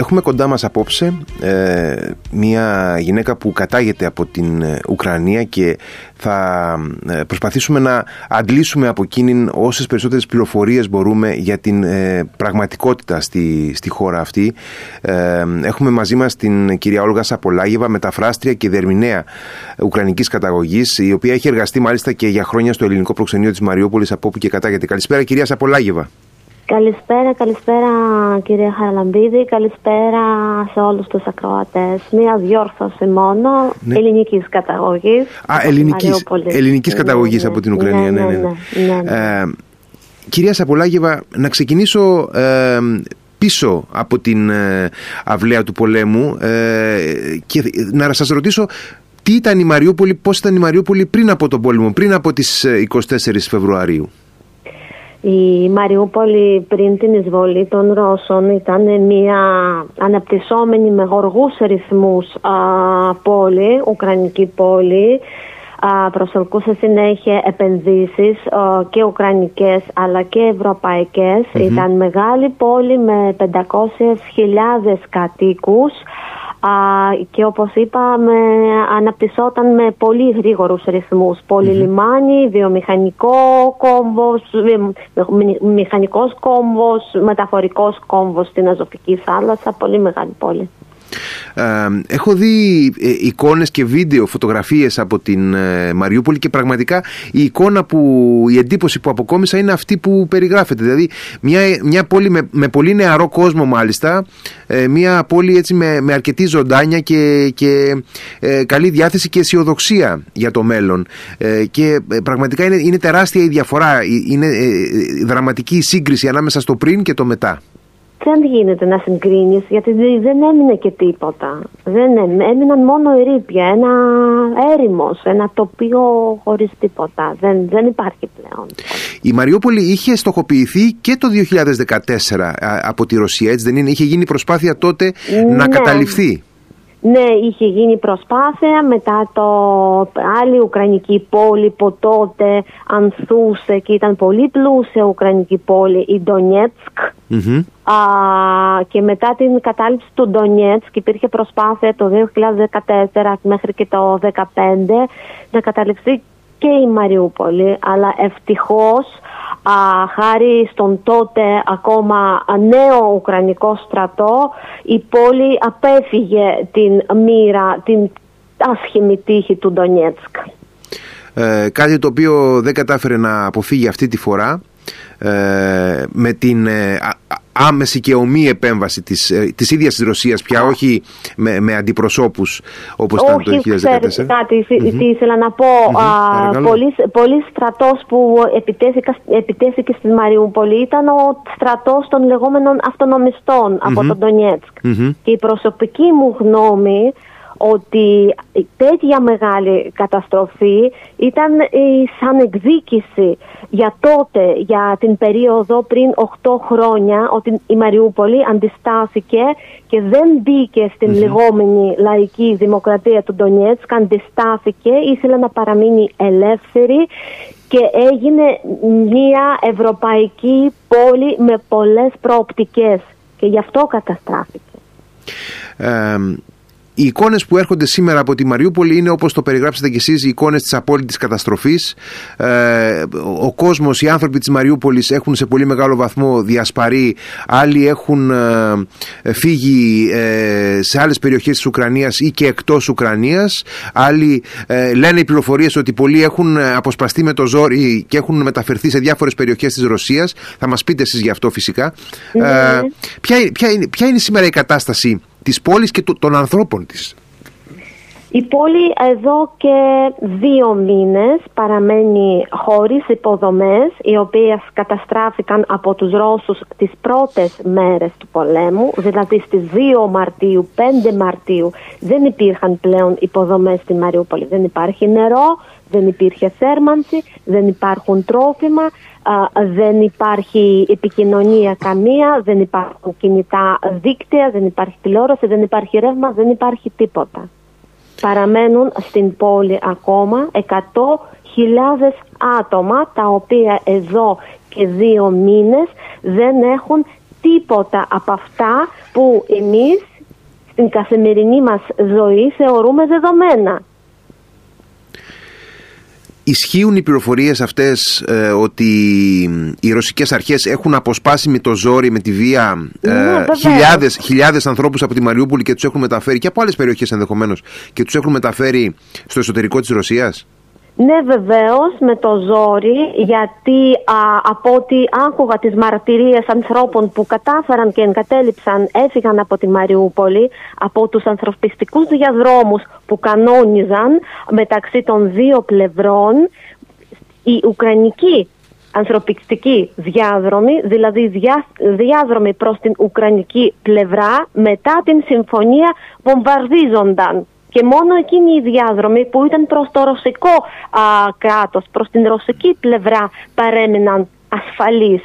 Έχουμε κοντά μας απόψε ε, μια γυναίκα που κατάγεται από την ε, Ουκρανία και θα ε, προσπαθήσουμε να αντλήσουμε από εκείνη όσες περισσότερες πληροφορίες μπορούμε για την πραγματικότητα στη, στη χώρα αυτή. έχουμε μαζί μας την κυρία Όλγα Σαπολάγεβα, μεταφράστρια και δερμηνέα ουκρανικής καταγωγής, η οποία έχει εργαστεί μάλιστα και για χρόνια στο ελληνικό προξενείο της Μαριούπολης από όπου και κατάγεται. Καλησπέρα κυρία Σαπολάγεβα. Καλησπέρα, καλησπέρα κυρία Χαραλαμπίδη, καλησπέρα σε όλους τους ακροατές. Μία διόρθωση μόνο ναι. ελληνικής καταγωγής. Α, ελληνικής, ελληνικής ναι, καταγωγής ναι, από την Ουκρανία, ναι, ναι. ναι, ναι ε, κυρία Σαπολάγεβα, να ξεκινήσω ε, πίσω από την ε, αυλαία του πολέμου ε, και να σας ρωτήσω τι ήταν η Μαριούπολη, πώς ήταν η Μαριούπολη πριν από τον πόλεμο, πριν από τις 24 ε, Φεβρουαρίου; Η Μαριούπολη πριν την εισβολή των Ρώσων ήταν μια αναπτυσσόμενη με γοργούς ρυθμούς πόλη, ουκρανική πόλη. Προσελκούσε συνέχεια επενδύσεις και ουκρανικές αλλά και ευρωπαικες Ήταν μεγάλη πόλη με 500.000 κατοίκους και όπως είπαμε αναπτυσσόταν με πολύ γρήγορους ρυθμούς. Πολύ λιμάνι, βιομηχανικό κόμβος, μηχανικός κόμβος, μεταφορικός κόμβος στην Αζωφική θάλασσα, πολύ μεγάλη πόλη έχω δει ε, εικόνες και βίντεο, φωτογραφίες από την ε, Μαριούπολη και πραγματικά η εικόνα που, η εντύπωση που αποκόμισα είναι αυτή που περιγράφεται. Δηλαδή μια, μια πόλη με, με πολύ νεαρό κόσμο μάλιστα, ε, μια πόλη έτσι με, με αρκετή ζωντάνια και, και καλή διάθεση και αισιοδοξία για το μέλλον. και πραγματικά είναι, είναι τεράστια η διαφορά, είναι δραματική η σύγκριση ανάμεσα στο πριν και το μετά δεν γίνεται να συγκρίνεις γιατί δεν έμεινε και τίποτα. Δεν έμειναν μόνο ερήπια, ένα έρημος, ένα τοπίο χωρίς τίποτα. Δεν, δεν υπάρχει πλέον. Η Μαριούπολη είχε στοχοποιηθεί και το 2014 από τη Ρωσία, έτσι δεν είναι; Είχε γίνει προσπάθεια τότε να ναι. καταληφθεί. Ναι, είχε γίνει προσπάθεια. Μετά το άλλη Ουκρανική πόλη που τότε ανθούσε και ήταν πολύ πλούσια Ουκρανική πόλη, η ντονιετσκ και μετά την κατάληψη του Ντονιέτσκ υπήρχε προσπάθεια το 2014 μέχρι και το 2015 να καταληφθεί και η Μαριούπολη, αλλά ευτυχώς α, χάρη στον τότε ακόμα νέο Ουκρανικό στρατό η πόλη απέφυγε την μοίρα, την άσχημη τύχη του Ντονιέτσκ. Ε, κάτι το οποίο δεν κατάφερε να αποφύγει αυτή τη φορά ε, με την ε, άμεση και ομή επέμβαση της, ε, της ίδιας της Ρωσίας πια όχι με, με αντιπροσώπους όπως ήταν το 2014. κάτι τι ήθελα να πω πολλοί, στρατός που επιτέθηκε στη Μαριούπολη ήταν ο στρατός των λεγόμενων από τον Ντονιέτσκ. Και η προσωπική μου γνώμη ότι τέτοια μεγάλη καταστροφή ήταν σαν εκδίκηση για τότε, για την περίοδο πριν 8 χρόνια, ότι η Μαριούπολη αντιστάθηκε και δεν μπήκε στην mm λεγόμενη λαϊκή δημοκρατία του Ντονιέτσκ, αντιστάθηκε, ήθελε να παραμείνει ελεύθερη και έγινε μια ευρωπαϊκή πόλη με πολλές προοπτικές και γι' αυτό καταστράφηκε. Οι εικόνες που έρχονται σήμερα από τη Μαριούπολη είναι όπως το περιγράψατε και εσείς οι εικόνες της απόλυτης καταστροφής. Ε, ο κόσμος, οι άνθρωποι της Μαριούπολης έχουν σε πολύ μεγάλο βαθμό διασπαρεί. Άλλοι έχουν ε, φύγει ε, σε άλλες περιοχές της Ουκρανίας ή και εκτός Ουκρανίας. Άλλοι ε, λένε οι πληροφορίες ότι πολλοί έχουν αποσπαστεί με το ζόρι και έχουν μεταφερθεί σε διάφορες περιοχές της Ρωσίας. Θα μας πείτε εσείς γι' αυτό φυσικά. Ναι. ποια, ποια, είναι, ποια είναι σήμερα η κατάσταση της πόλης και των ανθρώπων της. Η πόλη εδώ και δύο μήνες παραμένει χωρίς υποδομές οι οποίες καταστράφηκαν από τους Ρώσους τις πρώτες μέρες του πολέμου δηλαδή στις 2 Μαρτίου, 5 Μαρτίου δεν υπήρχαν πλέον υποδομές στη Μαριούπολη δεν υπάρχει νερό, δεν υπήρχε θέρμανση, δεν υπάρχουν τρόφιμα δεν υπάρχει επικοινωνία καμία, δεν υπάρχουν κινητά δίκτυα, δεν υπάρχει τηλεόραση, δεν υπάρχει ρεύμα, δεν υπάρχει τίποτα. Παραμένουν στην πόλη ακόμα 100.000 άτομα τα οποία εδώ και δύο μήνες δεν έχουν τίποτα από αυτά που εμείς στην καθημερινή μας ζωή θεωρούμε δεδομένα. Ισχύουν οι πληροφορίες αυτές ε, ότι οι ρωσικές αρχές έχουν αποσπάσει με το ζόρι, με τη βία ε, ναι, χιλιάδες, χιλιάδες ανθρώπους από τη Μαριούπολη και τους έχουν μεταφέρει και από άλλες περιοχές ενδεχομένως και τους έχουν μεταφέρει στο εσωτερικό της Ρωσίας; Ναι βεβαίως με το ζόρι γιατί από ό,τι άκουγα τις μαρτυρίες ανθρώπων που κατάφεραν και εγκατέλειψαν έφυγαν από τη Μαριούπολη από τους ανθρωπιστικούς διαδρόμους που κανόνιζαν μεταξύ των δύο πλευρών η Ουκρανική ανθρωπιστική διάδρομη, δηλαδή διά, διάδρομη προς την Ουκρανική πλευρά μετά την συμφωνία βομβαρδίζονταν και μόνο εκείνοι οι διάδρομοι που ήταν προς το ρωσικό α, κράτος, προς την ρωσική πλευρά παρέμειναν ασφαλείς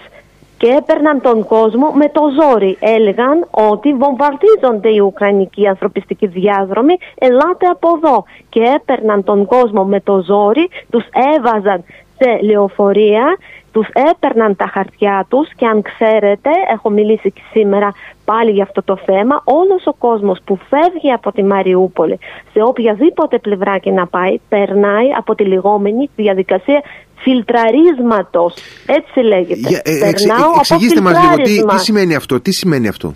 και έπαιρναν τον κόσμο με το ζόρι. Έλεγαν ότι βομβαρδίζονται οι Ουκρανικοί ανθρωπιστικοί διάδρομοι, ελάτε από εδώ. Και έπαιρναν τον κόσμο με το ζόρι, τους έβαζαν σε λεωφορεία τους έπαιρναν τα χαρτιά τους και αν ξέρετε, έχω μιλήσει και σήμερα πάλι για αυτό το θέμα, όλος ο κόσμος που φεύγει από τη Μαριούπολη σε οποιαδήποτε πλευρά και να πάει, περνάει από τη λιγόμενη διαδικασία φιλτραρίσματος. Έτσι λέγεται. Για, ε, Περνάω εξηγήστε μας λίγο τι, τι σημαίνει αυτό, τι σημαίνει αυτό;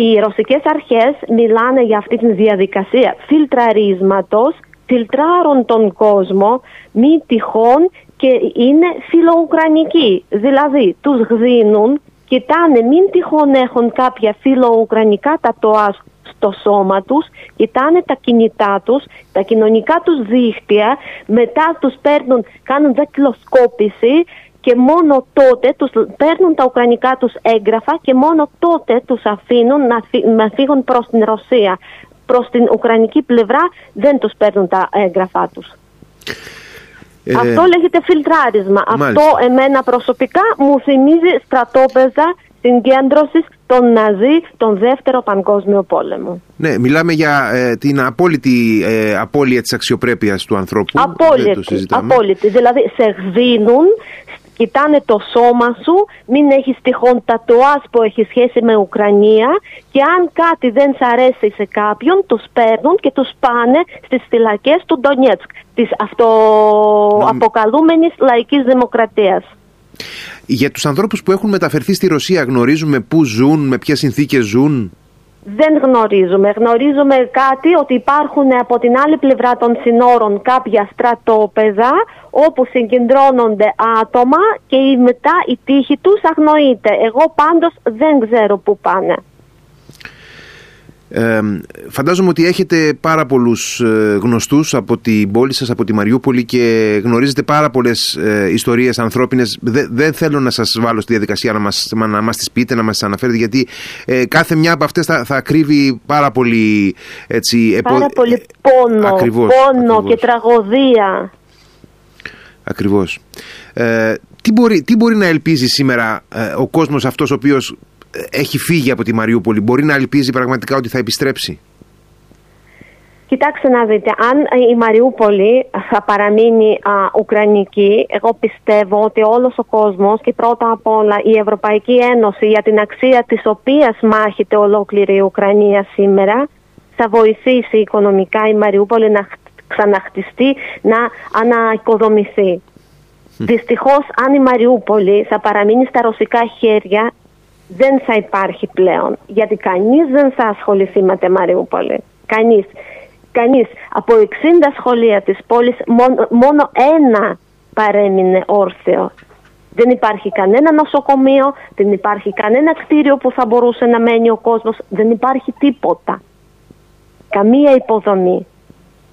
Οι ρωσικές αρχές μιλάνε για αυτή τη διαδικασία φιλτραρίσματος φιλτράρουν τον κόσμο μη τυχόν και είναι φιλοουκρανικοί. Δηλαδή τους γδίνουν, κοιτάνε μην τυχόν έχουν κάποια φιλοουκρανικά τατοάζ στο σώμα τους, κοιτάνε τα κινητά τους, τα κοινωνικά τους δίχτυα, μετά τους παίρνουν, κάνουν δακτυλοσκόπηση και μόνο τότε τους παίρνουν τα ουκρανικά τους έγγραφα και μόνο τότε τους αφήνουν να φύγουν προς την Ρωσία. Προς την ουκρανική πλευρά δεν τους παίρνουν τα έγγραφά τους. Ε, Αυτό λέγεται φιλτράρισμα. Αυτό εμένα προσωπικά μου θυμίζει στρατόπεδα συγκέντρωσης των Ναζί τον Δεύτερο Παγκόσμιο Πόλεμο. Ναι, μιλάμε για ε, την απόλυτη ε, απώλεια της αξιοπρέπειας του ανθρώπου. Απόλυτη, απόλυτη. Δηλαδή σε γδίνουν, κοιτάνε το σώμα σου, μην έχεις τυχόν τατουάς που έχει σχέση με Ουκρανία και αν κάτι δεν σ' αρέσει σε κάποιον, τους παίρνουν και τους πάνε στις φυλακές του Ντονιέτσκ, της αυτοαποκαλούμενης λαϊκής δημοκρατίας. Για τους ανθρώπους που έχουν μεταφερθεί στη Ρωσία γνωρίζουμε πού ζουν, με ποιες συνθήκες ζουν; Δεν γνωρίζουμε. Γνωρίζουμε κάτι ότι υπάρχουν από την άλλη πλευρά των συνόρων κάποια στρατόπεδα όπου συγκεντρώνονται άτομα και μετά η τύχη τους αγνοείται. Εγώ πάντως δεν ξέρω πού πάνε. Ε, φαντάζομαι ότι έχετε πάρα πολλούς ε, γνωστούς από την πόλη σας, από τη Μαριούπολη και γνωρίζετε πάρα πολλές ε, ιστορίες ανθρώπινες. δεν θέλω να σας βάλω στη διαδικασία να μας, να μας τις πείτε, να μας τις αναφέρετε γιατί ε, κάθε μια από αυτές θα, θα κρύβει πάρα πολύ έτσι, Πάρα πολύ πόνο, ακριβώς, πόνο και τραγωδία. Ακριβώς. τι, μπορεί, τι μπορεί να ελπίζει σήμερα ο κόσμος αυτός ο οποίος έχει φύγει από τη Μαριούπολη μπορεί να ελπίζει πραγματικά ότι θα επιστρέψει; Κοιτάξτε να δείτε, αν η Μαριούπολη θα παραμείνει α, ουκρανική, εγώ πιστεύω ότι όλος ο κόσμος και πρώτα απ' όλα η Ευρωπαϊκή Ένωση για την αξία της οποίας μάχεται ολόκληρη η Ουκρανία σήμερα θα βοηθήσει οικονομικά η Μαριούπολη να ξαναχτιστεί, να αναοικοδομηθεί. Δυστυχώς αν η Μαριούπολη θα παραμείνει στα ρωσικά χέρια δεν θα υπάρχει πλέον. Γιατί κανείς δεν θα ασχοληθεί με τη Μαριούπολη. Κανείς. Κανείς. Από 60 σχολεία της πόλης μόνο, μόνο ένα παρέμεινε όρθιο. Δεν υπάρχει κανένα νοσοκομείο, δεν υπάρχει κανένα κτίριο που θα μπορούσε να μένει ο κόσμος, δεν υπάρχει τίποτα. Καμία υποδομή.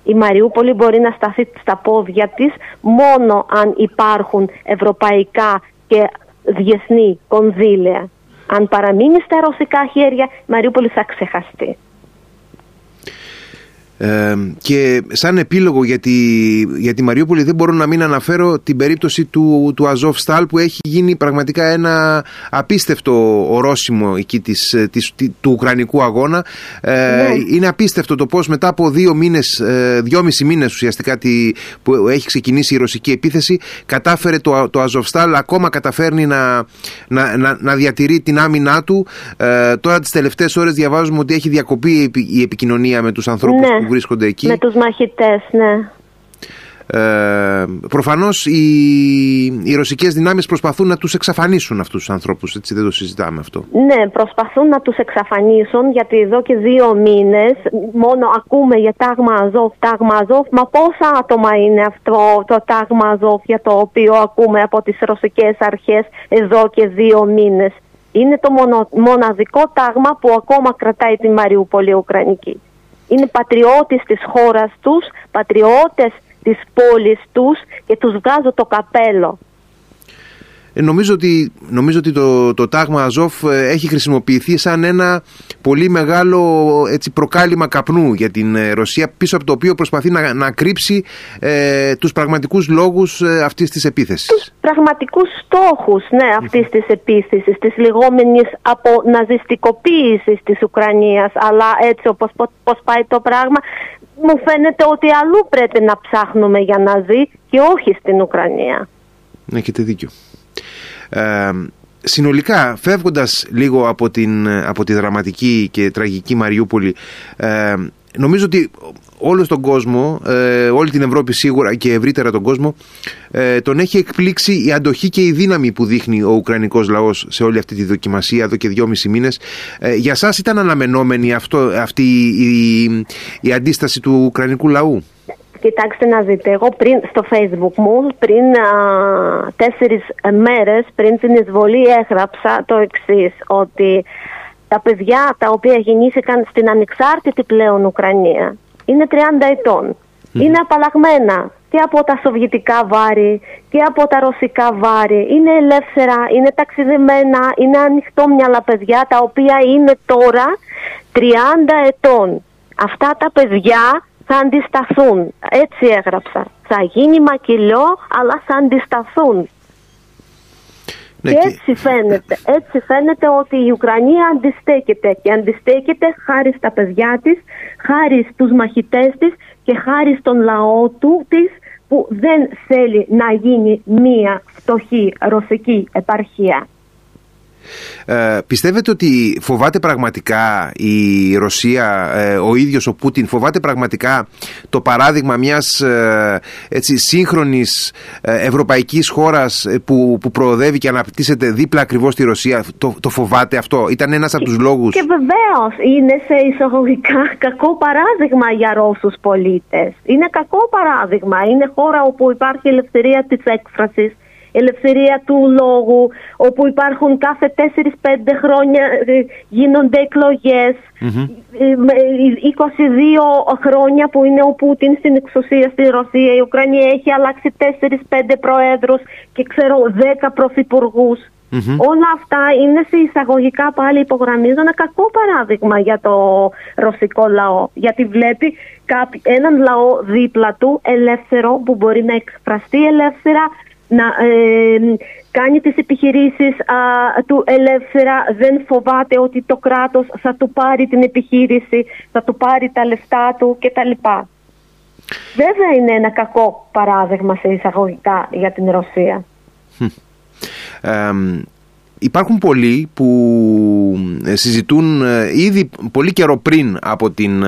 Η Μαριούπολη μπορεί να σταθεί στα πόδια της μόνο αν υπάρχουν ευρωπαϊκά και διεθνή κονδύλια. Αν παραμείνει στα ρωσικά χέρια, η Μαριούπολη θα ξεχαστεί. Ε, και σαν επίλογο για τη, για τη Μαριούπολη δεν μπορώ να μην αναφέρω την περίπτωση του, του Αζόφ Στάλ που έχει γίνει πραγματικά ένα απίστευτο ορόσημο εκεί της, της, του Ουκρανικού αγώνα. Ε, ναι. είναι απίστευτο το πως μετά από δύο μήνες ε, δυόμισι μήνες ουσιαστικά τη, που έχει ξεκινήσει η ρωσική επίθεση κατάφερε το, το Αζόφ Στάλ ακόμα καταφέρνει να, να, να, να διατηρεί την άμυνά του. Ε, τώρα τις τελευταίες ώρες διαβάζουμε ότι έχει διακοπεί η επικοινωνία με τους ανθρώπους ναι βρίσκονται εκεί. Με τους μαχητές, ναι. Ε, προφανώς οι, οι ρωσικές δυνάμεις προσπαθούν να τους εξαφανίσουν αυτούς τους ανθρώπους. Έτσι δεν το συζητάμε αυτό. Ναι προσπαθούν να τους εξαφανίσουν γιατί εδώ και δύο μήνες μόνο ακούμε για τάγμα Αζόφ, τάγμα Αζόφ. Μα πόσα άτομα είναι αυτό το τάγμα Αζόφ για το οποίο ακούμε από τις ρωσικές αρχές εδώ και δύο μήνες. Είναι το μοναδικό τάγμα που ακόμα κρατάει τη Μαριούπολη Ουκρανική είναι πατριώτες της χώρας τους, πατριώτες της πόλης τους και τους βγάζω το καπέλο. Ε, νομίζω ότι, νομίζω ότι το, το τάγμα Αζόφ ε, έχει χρησιμοποιηθεί σαν ένα πολύ μεγάλο έτσι, προκάλημα καπνού για την ε, Ρωσία πίσω από το οποίο προσπαθεί να, να κρύψει ε, τους πραγματικούς λόγους ε, αυτής της επίθεσης. Τους πραγματικούς στόχους ναι, αυτής της επίθεσης, της λεγόμενης αποναζιστικοποίησης της Ουκρανίας αλλά έτσι όπως πώς πάει το πράγμα μου φαίνεται ότι αλλού πρέπει να ψάχνουμε για να ζει και όχι στην Ουκρανία. Έχετε δίκιο. Ε, συνολικά φεύγοντας λίγο από, την, από τη δραματική και τραγική Μαριούπολη ε, νομίζω ότι όλο τον κόσμο, ε, όλη την Ευρώπη σίγουρα και ευρύτερα τον κόσμο ε, τον έχει εκπλήξει η αντοχή και η δύναμη που δείχνει ο Ουκρανικός λαός σε όλη αυτή τη δοκιμασία εδώ και δυόμισι μήνες. Για σας ήταν αναμενόμενη αυτό, αυτή η, η αντίσταση του Ουκρανικού λαού; Κοιτάξτε να δείτε, εγώ πριν στο facebook μου πριν α, τέσσερις μέρες πριν την εισβολή έγραψα το εξής ότι τα παιδιά τα οποία γεννήθηκαν στην ανεξάρτητη πλέον Ουκρανία είναι 30 ετών. Είναι απαλλαγμένα και από τα σοβιετικά βάρη και από τα ρωσικά βάρη. Είναι ελεύθερα, είναι ταξιδεμένα, είναι ανοιχτόμυαλα παιδιά τα οποία είναι τώρα 30 ετών. Αυτά τα παιδιά θα αντισταθούν. Έτσι έγραψα. Θα γίνει μακελιό, αλλά θα αντισταθούν. Ναι, και έτσι φαίνεται. Έτσι φαίνεται ότι η Ουκρανία αντιστέκεται και αντιστέκεται χάρη στα παιδιά της, χάρη στους μαχητές της και χάρη στον λαό του της που δεν θέλει να γίνει μία φτωχή ρωσική επαρχία. Ε, πιστεύετε ότι φοβάται πραγματικά η Ρωσία, ε, ο ίδιος ο Πούτιν, φοβάται πραγματικά το παράδειγμα μιας ε, έτσι, σύγχρονης ε, ευρωπαϊκής χώρας ε, που, που προοδεύει και αναπτύσσεται δίπλα ακριβώς στη Ρωσία; Το, το φοβάται αυτό; Ήταν ένας από τους λόγους; Και βεβαίως είναι σε εισαγωγικά κακό παράδειγμα για Ρώσους πολίτες. Είναι κακό παράδειγμα. Είναι χώρα όπου υπάρχει ελευθερία της έκφρασης ελευθερία του λόγου, όπου υπάρχουν κάθε 4-5 χρόνια ε, γίνονται εκλογές, 22 ε, χρόνια που είναι ο Πούτιν στην εξουσία στη Ρωσία, η Ουκρανία έχει αλλάξει 4-5 προέδρους και ξέρω 10 πρωθυπουργούς. Όλα αυτά είναι σε εισαγωγικά πάλι υπογραμμίζω ένα κακό παράδειγμα για το ρωσικό λαό. Γιατί βλέπει έναν λαό δίπλα του ελεύθερο που μπορεί να εκφραστεί ελεύθερα, να ε, κάνει τις επιχειρήσεις του ελεύθερα, δεν φοβάται ότι το κράτος θα του πάρει την επιχείρηση, θα του πάρει τα λεφτά του κτλ. Βέβαια είναι ένα κακό παράδειγμα σε εισαγωγικά για την Ρωσία. Υπάρχουν πολλοί που ε, συζητούν ε, ήδη πολύ καιρό πριν από την,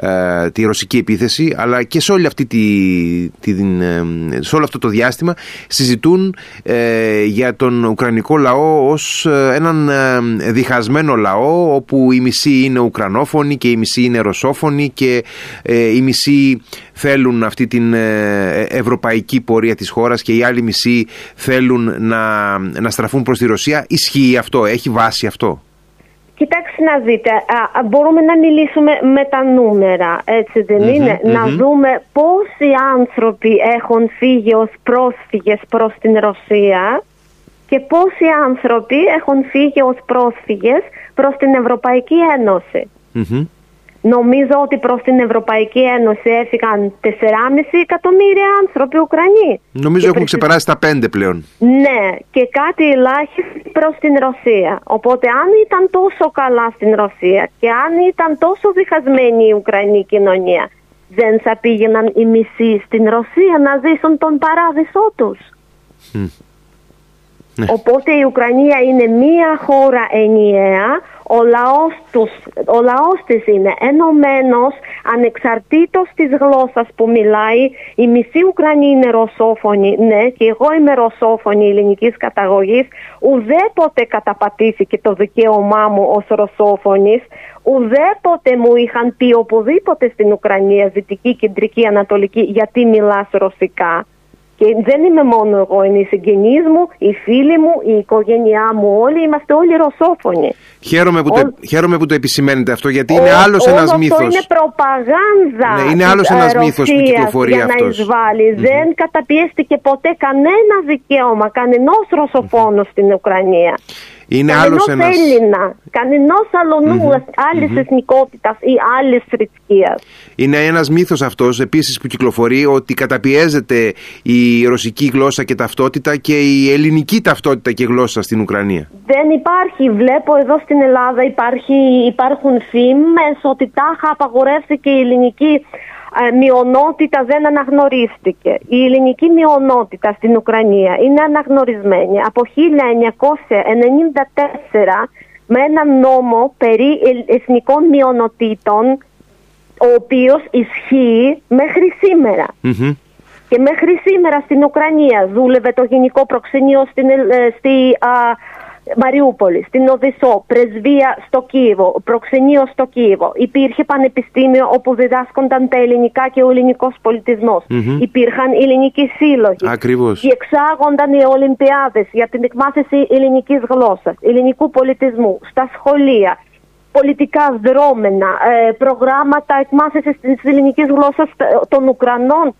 ε, τη ρωσική επίθεση αλλά και σε, όλη αυτή τη, τη, σε όλο αυτό το διάστημα συζητούν για τον Ουκρανικό λαό ως έναν διχασμένο λαό όπου η μισή είναι Ουκρανόφωνη και η μισή είναι Ρωσόφωνη και η μισή θέλουν αυτή την ευρωπαϊκή πορεία της χώρας και οι άλλοι μισοί θέλουν να, να στραφούν προς τη Ρωσία. Ισχύει αυτό, έχει βάση αυτό; Κοιτάξτε να δείτε, α, μπορούμε να μιλήσουμε με τα νούμερα, έτσι δεν ειναι Να δούμε πόσοι άνθρωποι έχουν φύγει ως πρόσφυγες προς την Ρωσία και πόσοι άνθρωποι έχουν φύγει ως πρόσφυγες προς την Ευρωπαϊκή Νομίζω ότι προς την Ευρωπαϊκή Ένωση έφυγαν 4,5 εκατομμύρια άνθρωποι Ουκρανοί. Νομίζω έχουν ξεπεράσει τα 5 πλέον. Ναι, και κάτι ελάχιστο προς την Ρωσία. Οπότε αν ήταν τόσο καλά στην Ρωσία και αν ήταν τόσο διχασμένη η Ουκρανική κοινωνία, δεν θα πήγαιναν οι μισοί στην Ρωσία να ζήσουν τον παράδεισό τους. Ναι. Οπότε η Ουκρανία είναι μία χώρα ενιαία, ο λαός, τους, ο λαός της είναι ενωμένος ανεξαρτήτως της γλώσσας που μιλάει. Η μισή Ουκρανή είναι ρωσόφωνη, ναι, και εγώ είμαι ρωσόφωνη ελληνικής καταγωγής. Ουδέποτε καταπατήθηκε το δικαίωμά μου ως ρωσόφωνης. Ουδέποτε μου είχαν πει οπουδήποτε στην Ουκρανία, Δυτική, Κεντρική, Ανατολική, γιατί μιλάς ρωσικά. Και δεν είμαι μόνο εγώ, είναι οι συγγενείς μου, οι φίλοι μου, η οικογένειά μου, όλοι είμαστε όλοι ρωσόφωνοι. Χαίρομαι που, το, χαίρομαι που το επισημαίνετε αυτό, γιατί είναι άλλος ένας μύθος. Αυτό είναι προπαγάνδα. Ναι, είναι άλλος ένας μύθος που κυκλοφορεί για να εισβάλλει. Δεν καταπιέστηκε ποτέ κανένα δικαίωμα, κανενός ρωσοφόνος στην Ουκρανία. Είναι άλλος ένα. Έλληνα, κανενός αλλονού mm-hmm. άλλης mm-hmm. εθνικότητας ή άλλης θρησκείας. Είναι ένας μύθος αυτός επίσης που κυκλοφορεί ότι καταπιέζεται η ρωσική γλώσσα και ταυτότητα και η ελληνική ταυτότητα και γλώσσα στην Ουκρανία. Δεν υπάρχει. Βλέπω εδώ στην Ελλάδα υπάρχει, υπάρχουν φήμες ότι τάχα απαγορεύτηκε η ελληνική ε, μειονότητα δεν αναγνωρίστηκε. Η ελληνική μειονότητα στην Ουκρανία είναι αναγνωρισμένη από 1994 με ένα νόμο περί εθνικών μειονοτήτων ο οποίος ισχύει μέχρι Και μέχρι σήμερα στην Ουκρανία δούλευε το γενικό προξενείο στην, ε, στη, Μαριούπολη, στην Οδυσσό, πρεσβεία στο Κίεβο, προξενείο στο Κίεβο. Υπήρχε πανεπιστήμιο όπου διδάσκονταν τα ελληνικά και ο ελληνικός πολιτισμός. Mm-hmm. Υπήρχαν ελληνικοί σύλλογοι. Ακριβώς. Διεξάγονταν οι Ολυμπιάδες για την εκμάθηση ελληνικής γλώσσας, ελληνικού πολιτισμού στα σχολεία. Πολιτικά δρόμενα, ε, προγράμματα εκμάθησης της ελληνικής γλώσσας των Ουκρανών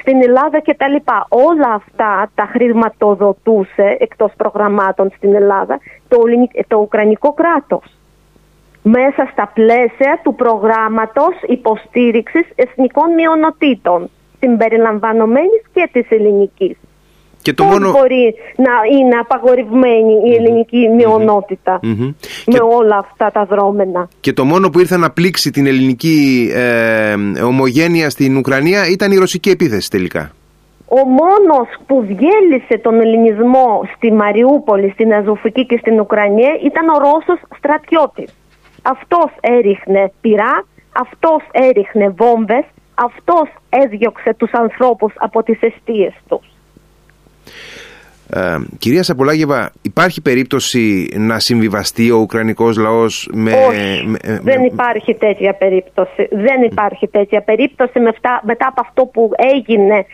στην Ελλάδα και τα λοιπά. Όλα αυτά τα χρηματοδοτούσε εκτός προγραμμάτων στην Ελλάδα το, το Ουκρανικό κράτος. Μέσα στα πλαίσια του προγράμματος υποστήριξης εθνικών μειονοτήτων συμπεριλαμβανομένης και της ελληνικής. Και το Πώς μπορεί να είναι απαγορευμένη η ελληνική με όλα αυτά τα δρόμενα; Και το μόνο που ήρθε να πλήξει την ελληνική ε, ομογένεια στην Ουκρανία ήταν η ρωσική επίθεση τελικά. Ο μόνος που διέλυσε τον ελληνισμό στη Μαριούπολη, στην Αζωφική και στην Ουκρανία ήταν ο Ρώσος στρατιώτης. Αυτός έριχνε πυρά, αυτός έριχνε βόμβες, αυτός έδιωξε τους ανθρώπους από τις αιστείες τους. Ε, κυρία Σαπολάγεβα, υπάρχει περίπτωση να συμβιβαστεί ο Ουκρανικός λαός με... Όχι, δεν υπάρχει τέτοια περίπτωση. Δεν υπάρχει τέτοια περίπτωση μετά από αυτό που έγινε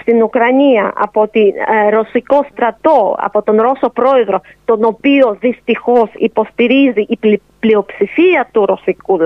στην Ουκρανία από τον ε, ρωσικό στρατό, από τον Ρώσο πρόεδρο, τον οποίο δυστυχώς υποστηρίζει η πλειοψηφία του ρωσικού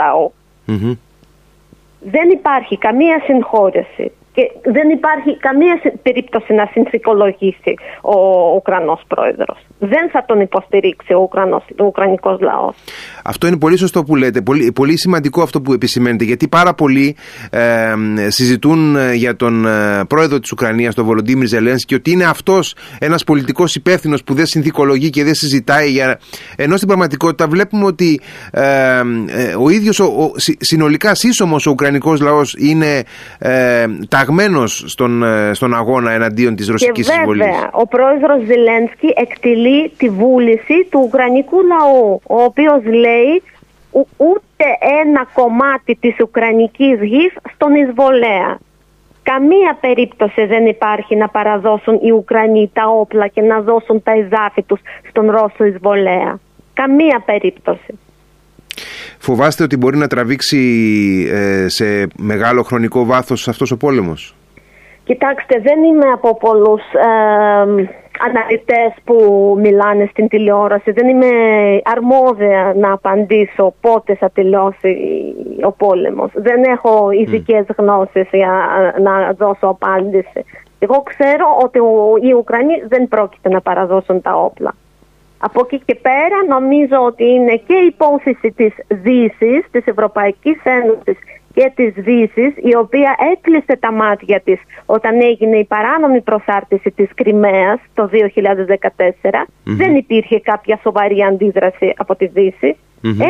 Δεν υπάρχει καμία συγχώρεση και δεν υπάρχει καμία περίπτωση να συνθηκολογήσει ο Ουκρανός πρόεδρος. Δεν θα τον υποστηρίξει ο, Ουκρανός, ο Ουκρανικός λαός. Αυτό είναι πολύ σωστό που λέτε. Πολύ, πολύ σημαντικό αυτό που επισημαίνετε. Γιατί πάρα πολλοί ε, συζητούν ε, για τον ε, πρόεδρο της Ουκρανίας, τον Βολοντίμιρ Ζελένσκι, ότι είναι αυτός ένας πολιτικός υπεύθυνος που δεν συνθηκολογεί και δεν συζητάει. Για... Ενώ στην πραγματικότητα βλέπουμε ότι ε, ο ίδιος ο, συνολικά σύσσωμος ο Ουκρανικός λαός είναι τα στον, ε, στον αγώνα εναντίον της ρωσικής εισβολής. Και βέβαια, ο πρόεδρος Ζελένσκι εκτελεί τη βούληση του Ουκρανικού λαού, ο οποίος λέει ούτε ένα κομμάτι της Ουκρανικής γης στον εισβολέα. Καμία περίπτωση δεν υπάρχει να παραδώσουν οι Ουκρανοί τα όπλα και να δώσουν τα εδάφη τους στον Ρώσο εισβολέα. Καμία περίπτωση. Φοβάστε ότι μπορεί να τραβήξει ε, σε μεγάλο χρονικό βάθος αυτός ο πόλεμος; Κοιτάξτε, δεν είμαι από πολλούς ε, αναλυτές που μιλάνε στην τηλεόραση. Δεν είμαι αρμόδια να απαντήσω πότε θα τελειώσει ο πόλεμος. Δεν έχω ειδικές mm. γνώσεις για να δώσω απάντηση. Εγώ ξέρω ότι οι Ουκρανοί δεν πρόκειται να παραδώσουν τα όπλα. Από εκεί και πέρα νομίζω ότι είναι και η υπόθεση της Δύσης, της Ευρωπαϊκής Ένωσης και της Δύσης, η οποία έκλεισε τα μάτια της όταν έγινε η παράνομη προσάρτηση της Κρυμαίας το 2014. Δεν υπήρχε κάποια σοβαρή αντίδραση από τη Δύση.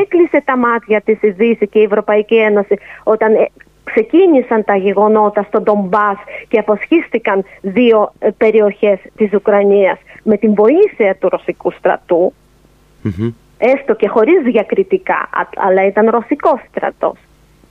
Έκλεισε τα μάτια της η Δύση και η Ευρωπαϊκή Ένωση όταν ε, ξεκίνησαν τα γεγονότα στον Ντομπάς και αποσχίστηκαν δύο ε, περιοχές της Ουκρανίας με την βοήθεια του ρωσικού έστω και χωρίς διακριτικά, αλλά ήταν ρωσικός στρατός.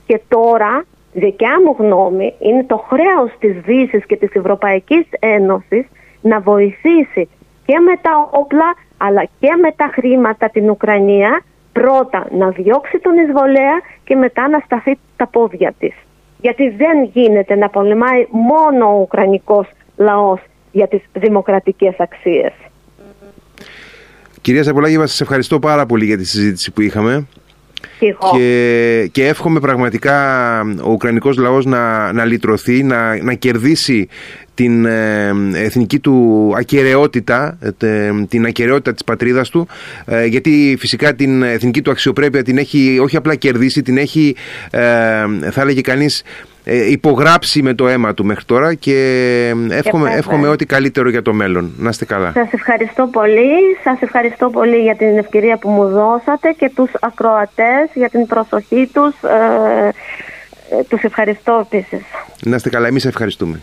Και τώρα, δικιά μου γνώμη, είναι το χρέος της Δύσης και της Ευρωπαϊκής Ένωσης να βοηθήσει και με τα όπλα αλλά και με τα χρήματα την Ουκρανία πρώτα να διώξει τον εισβολέα και μετά να σταθεί τα πόδια της. Γιατί δεν γίνεται να πολεμάει μόνο ο Ουκρανικός λαός για τις δημοκρατικές αξίες. Κυρία Σαπολάγεβα, σας ευχαριστώ πάρα πολύ για τη συζήτηση που είχαμε. Και, και εύχομαι πραγματικά ο Ουκρανικός λαός να, να λυτρωθεί, να, να κερδίσει την ε, εθνική του ακαιρεότητα, ε, την ακαιρεότητα της πατρίδας του, ε, γιατί φυσικά την εθνική του αξιοπρέπεια την έχει όχι απλά κερδίσει, την έχει, θα έλεγε κανείς, υπογράψει με το αίμα του μέχρι τώρα και εύχομαι, εύχομαι ό,τι καλύτερο για το μέλλον. Να είστε καλά. Σας ευχαριστώ πολύ. Σας ευχαριστώ πολύ για την ευκαιρία που μου δώσατε και τους ακροατές για την προσοχή τους. Ε, τους ευχαριστώ επίσης. Να είστε καλά. Εμείς ευχαριστούμε.